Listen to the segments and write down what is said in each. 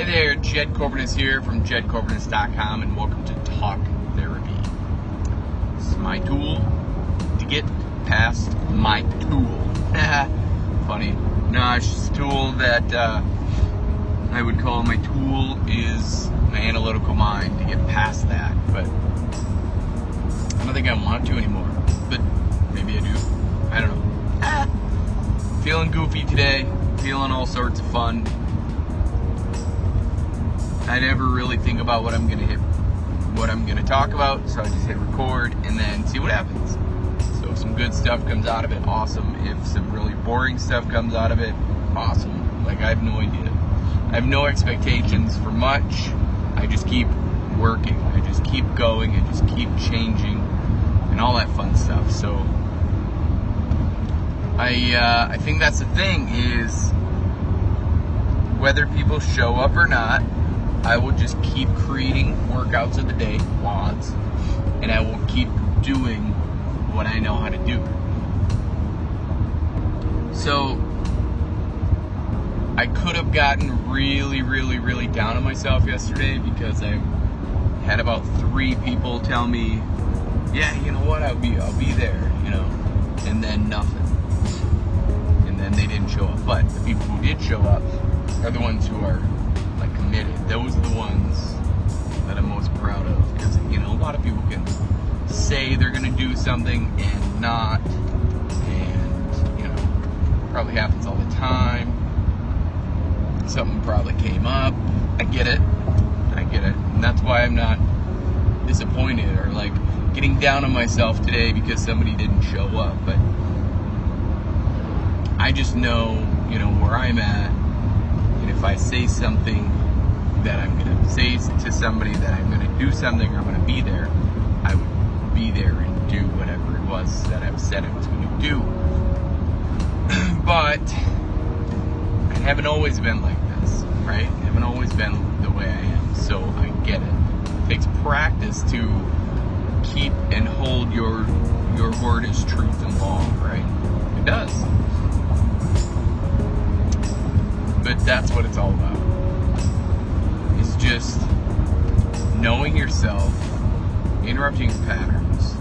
Hey there, Jed Corvinus here from jedcorvinus.com and welcome to Talk Therapy. This is my tool to get past my tool. Funny. No, it's just a tool that uh, I would call my tool is my analytical mind to get past that. But I don't think I want to anymore. But maybe I do. I don't know. Feeling goofy today, feeling all sorts of fun I never really think about what I'm gonna hit, what I'm gonna talk about. So I just hit record and then see what happens. So if some good stuff comes out of it, awesome. If some really boring stuff comes out of it, awesome. Like I have no idea. I have no expectations for much. I just keep working. I just keep going. I just keep changing, and all that fun stuff. So I uh, I think that's the thing is whether people show up or not I will just keep creating workouts of the day, WODs, and I will keep doing what I know how to do. So I could have gotten really, really, really down on myself yesterday because I had about three people tell me, "Yeah, you know what? I'll be, I'll be there," you know, and then nothing, and then they didn't show up. But the people who did show up are the ones who are Those are the ones that I'm most proud of because you know a lot of people can say they're going to do something and not, and you know probably happens all the time. Something probably came up. I get it. I get it, and that's why I'm not disappointed or like getting down on myself today because somebody didn't show up. But I just know, you know, where I'm at. And if I say something that I'm to say to somebody that I'm to do something or I'm to be there, I would be there and do whatever it was that I've said I was to do. but I haven't always been like this, right? I haven't always been the way I am, so I get it. It takes practice to keep and hold your your word as truth and law, right? It does. But that's what it's all about just knowing yourself, interrupting patterns.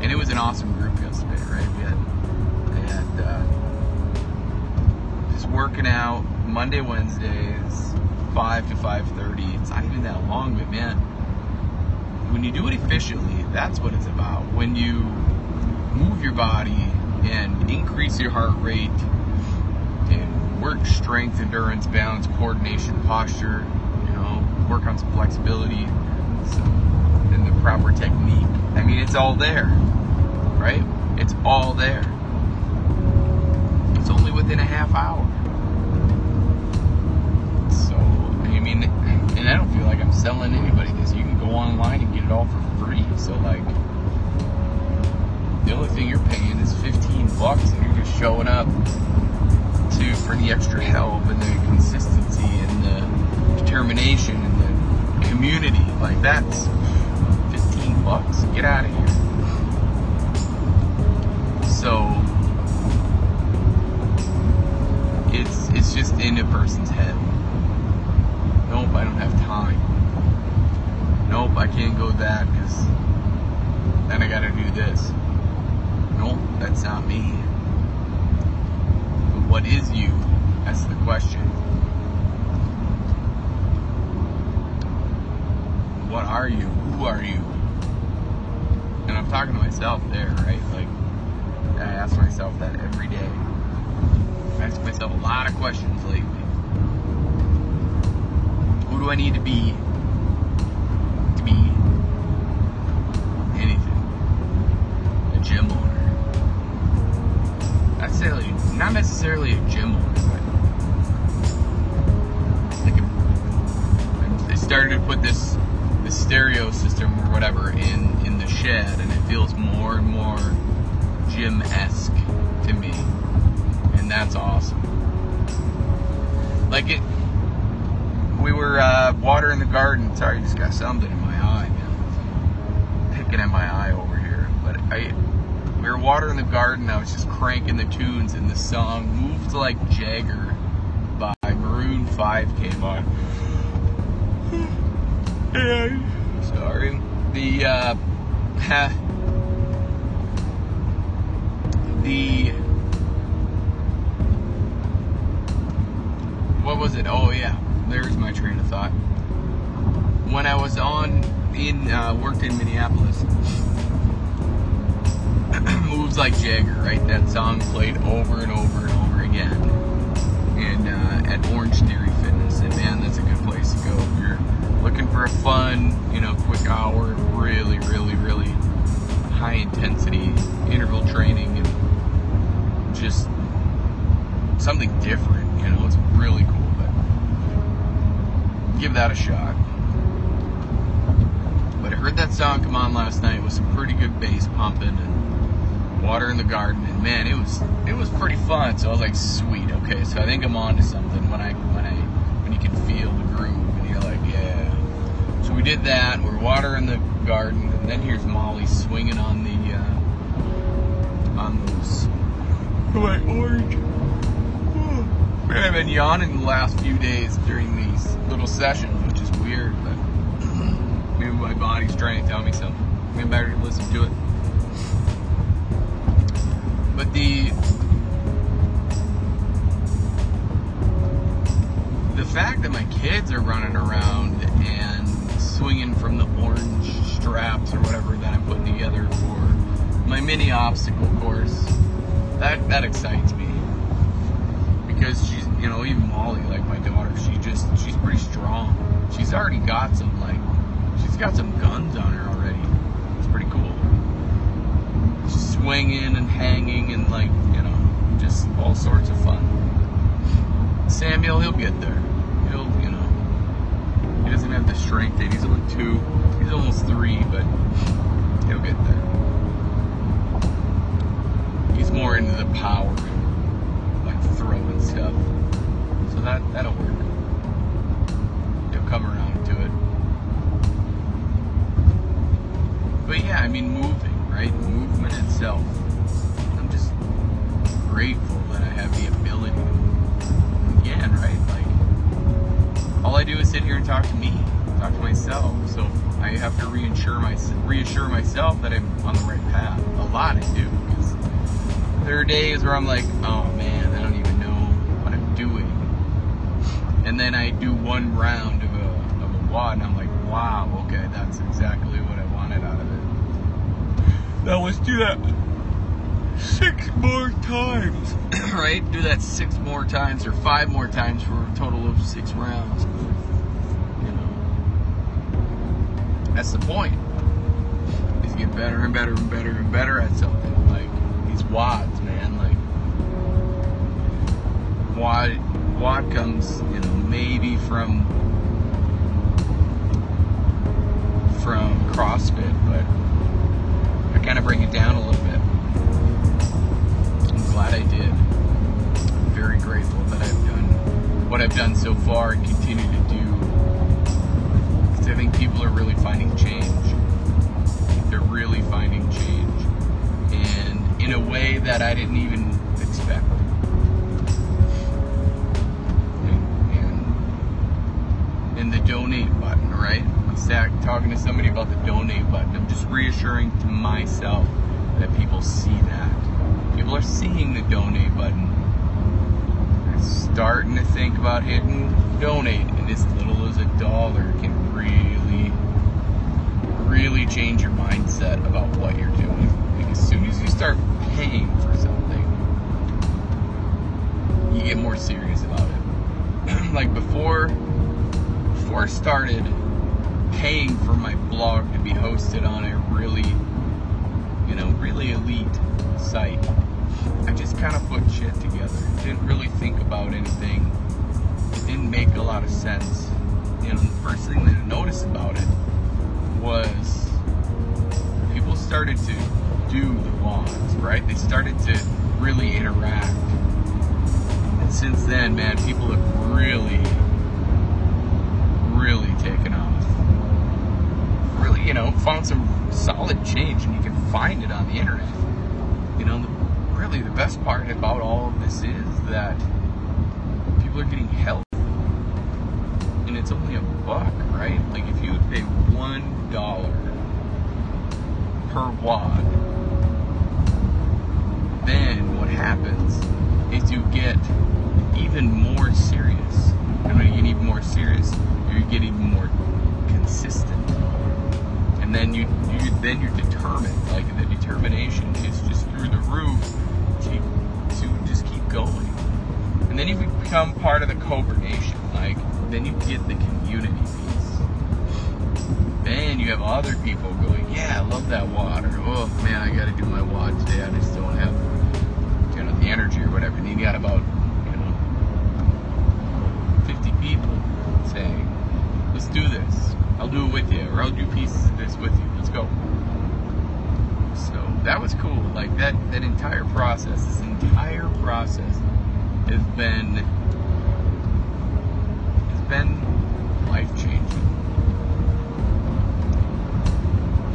And it was an awesome group yesterday, right? We had, and uh, just working out Monday, Wednesdays, five to five thirty. It's not even that long, but man, when you do it efficiently, that's what it's about. When you move your body and increase your heart rate and work strength, endurance, balance, coordination, posture, work on some flexibility, and the proper technique. I mean, it's all there, right? It's all there. It's only within a half hour. So, I mean, and I don't feel like I'm selling anybody this. You can go online and get it all for free. So, like, the only thing you're paying is 15 bucks, and you're just showing up to for the extra help and the consistency and the determination community. Like that's 15 bucks. Get out of here. So it's it's just in a person's head. Nope, I don't have time. Nope, I can't go that because then I gotta do this. Nope, that's not me. But what is you? That's the question. What are you? Who are you? And I'm talking to myself there, right? Like, I ask myself that every day. I ask myself a lot of questions lately. Who do I need to be to be anything? A gym owner. I'd say like, not necessarily a gym owner, but started to put this the stereo system or whatever in in the shed, and it feels more and more gym-esque to me, and that's awesome. Like it, we were uh, watering the garden. Sorry, I just got something in my eye, man. Picking at my eye over here, but I. We were watering the garden. I was just cranking the tunes, and the song "Moves Like Jagger" by Maroon 5 came on. Sorry. The uh, the what was it? Oh yeah, there's my train of thought. When I was on in uh, worked in Minneapolis, moves like Jagger, right? That song played over and over and over again, and uh, at Orangetheory Fitness, and man, that's a good looking for a fun, you know, quick hour, really, really, really high intensity interval training and just something different, you know, it's really cool, but give that a shot. But I heard that song come on last night with some pretty good bass pumping and water in the garden and man, it was it was pretty fun. So I was like, sweet, okay, so I think I'm on to something when I when I when you can feel the groove and you're like, yeah. So we did that, we're watering the garden, and then here's Molly swinging on the uh, on those my orange. Man, I've been yawning the last few days during these little sessions, which is weird, but maybe my body's trying to tell me something. Maybe better listen to it. But the the fact that my kids are running around and or whatever that I'm putting together for my mini obstacle course. That that excites me. Because she's you know even Molly like my daughter she just she's pretty strong. She's already got some like she's got some guns on her already. It's pretty cool. She's swinging and hanging and like you know just all sorts of fun. Samuel he'll get there he'll you know he doesn't have the strength he's only two he's almost three but he'll get there he's more into the power, like throwing stuff. So that that'll work. He'll come around to it. But yeah, I mean moving, right? Movement itself. I'm just grateful that I have the ability. Again, right? Like all I do is sit here and talk to me, talk to myself. So I have to reassure my reassure myself that I'm on the right path. A lot I do there are days where I'm like, oh man, I don't even know what I'm doing. And then I do one round of a, of a WOD and I'm like, wow, okay, that's exactly what I wanted out of it. Now let's do that six more times, right? Do that six more times or five more times for a total of six rounds. You know, that's the point. Is get better and better and better and better at something. Like these WODs, man. Like WOD, WOD comes, you know, maybe from from CrossFit, but I kind of bring it down a little bit. I'm glad I did. I'm very grateful that I've done what I've done so far and continue think people are really finding change. They're really finding change. And in a way that I didn't even expect. And, and the donate button, right? I'm talking to somebody about the donate button. I'm just reassuring to myself that people see that. People are seeing the donate button. They're starting to think about hitting donate, and as little as a dollar can really change your mindset about what you're doing. Because as soon as you start paying for something, you get more serious about it. like before, before I started paying for my blog to be hosted on a really, you know, really elite site, I just kind of put shit together. Didn't really think about anything. It didn't make a lot of sense. You know, the first thing that I noticed about it was people started to do the WODs, right? They started to really interact. And since then, man, people have really, really taken off. Really, you know, found some solid change, and you can find it on the internet. You know, the, really the best part about all of this is that people are getting help. And it's only a buck, right? Like if you pay one dollar per WOD, then what happens is you get even more serious. And when you get even more serious, you get even more consistent. And then you, you then you're determined. Like the determination is just through the roof to, to just keep going. And then you become part of the Cobra Nation. Like then you get the community. Then you have other people going, yeah, I love that water. Oh man, I got to do my WOD today. I just don't have you know the energy or whatever. And you got about you know 50 people saying, let's do this. I'll do it with you, or I'll do pieces of this with you. Let's go. So that was cool. Like that that entire process, this entire process has been has been life changing.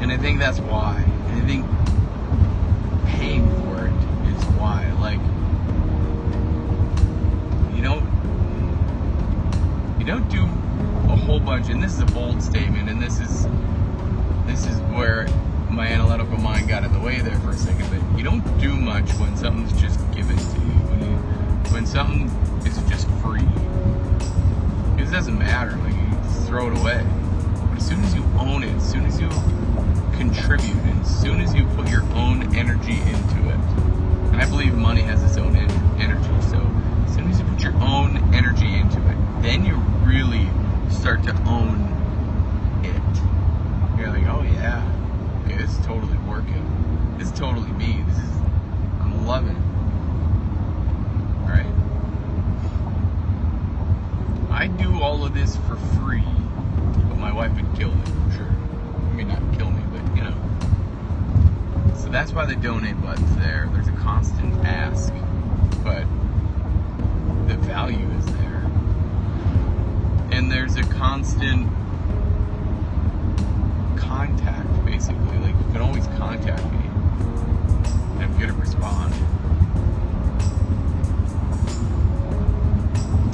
And I think that's why. And I think paying for it is why. Like you don't you don't do a whole bunch and this is a bold statement and this is this is where my analytical mind got in the way there for a second, but you don't do much when something's just given to you. When you when something is just free. It doesn't matter, like you throw it away. But as soon as you own it, as soon as you contribute, as soon as you put your own energy into it, and I believe money has its own en- energy, so as soon as you put your own energy into it, then you really start to own it. You're like, oh yeah, okay, this is totally working. This is totally me. This is, I'm loving it. Right? I do all of this for free, but my wife would kill me for sure. I mean, not kill me, but you know. So that's why the donate button's there. There's a constant ask, but the value is there. And there's a constant contact, basically. Like, you can always contact me, and I'm gonna respond.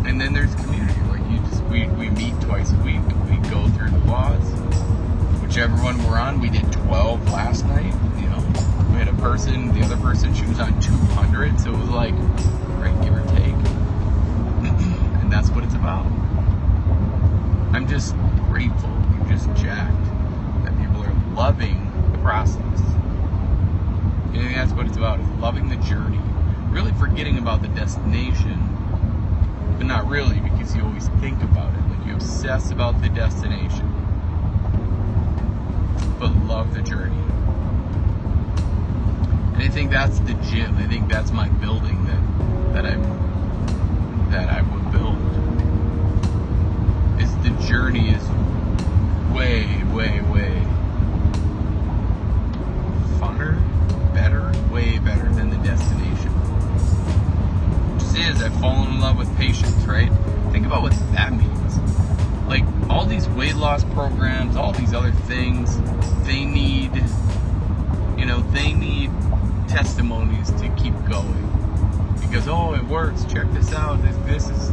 And then there's community. Like, you just, we, we meet twice a week. We go through the laws. Whichever one we're on, we did 12 last night. You know, we had a person, the other person, she was on 200. So it was like, right, give or take. and that's what it's about. Just grateful, I'm just jacked that people are loving the process. I think that's what it's about, is loving the journey. Really forgetting about the destination, but not really because you always think about it. Like you obsess about the destination, but love the journey. And I think that's the gym. I think that's my building that that I'm that I will build journey is way, way, way funner, better, way better than the destination. Just is, I've fallen in love with patience, right? Think about what that means. Like all these weight loss programs, all these other things, they need, you know, they need testimonies to keep going. Because oh, it works. Check this out. This this is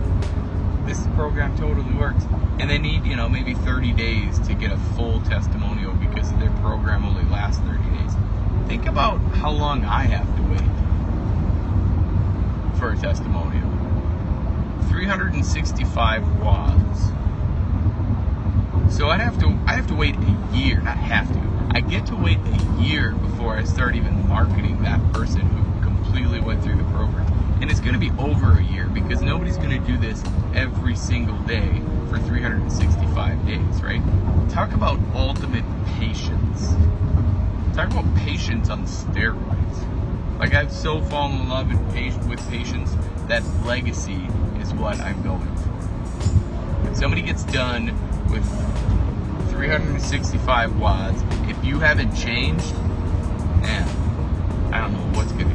this program totally works. And they need, you know, maybe 30 days to get a full testimonial because their program only lasts 30 days. Think about how long I have to wait for a testimonial. 365 WODs. So I'd have to I have to wait a year, not have to. I get to wait a year before I start even marketing that person who completely went through the program. And it's going to be over a year because nobody's going to do this every single day for 365 days, right? Talk about ultimate patience. Talk about patience on steroids. Like I've so fallen in love with patience, that legacy is what I'm going for. When somebody gets done with 365 WODs, if you haven't changed, man, I don't know what's going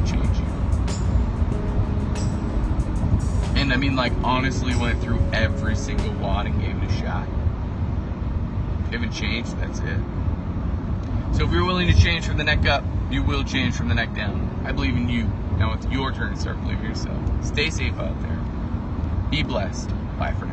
I mean, like, honestly, went through every single WOD and gave it a shot. If haven't changed, that's it. So if you're willing to change from the neck up, you will change from the neck down. I believe in you. Now it's your turn to start believing yourself. Stay safe out there. Be blessed. Bye for now.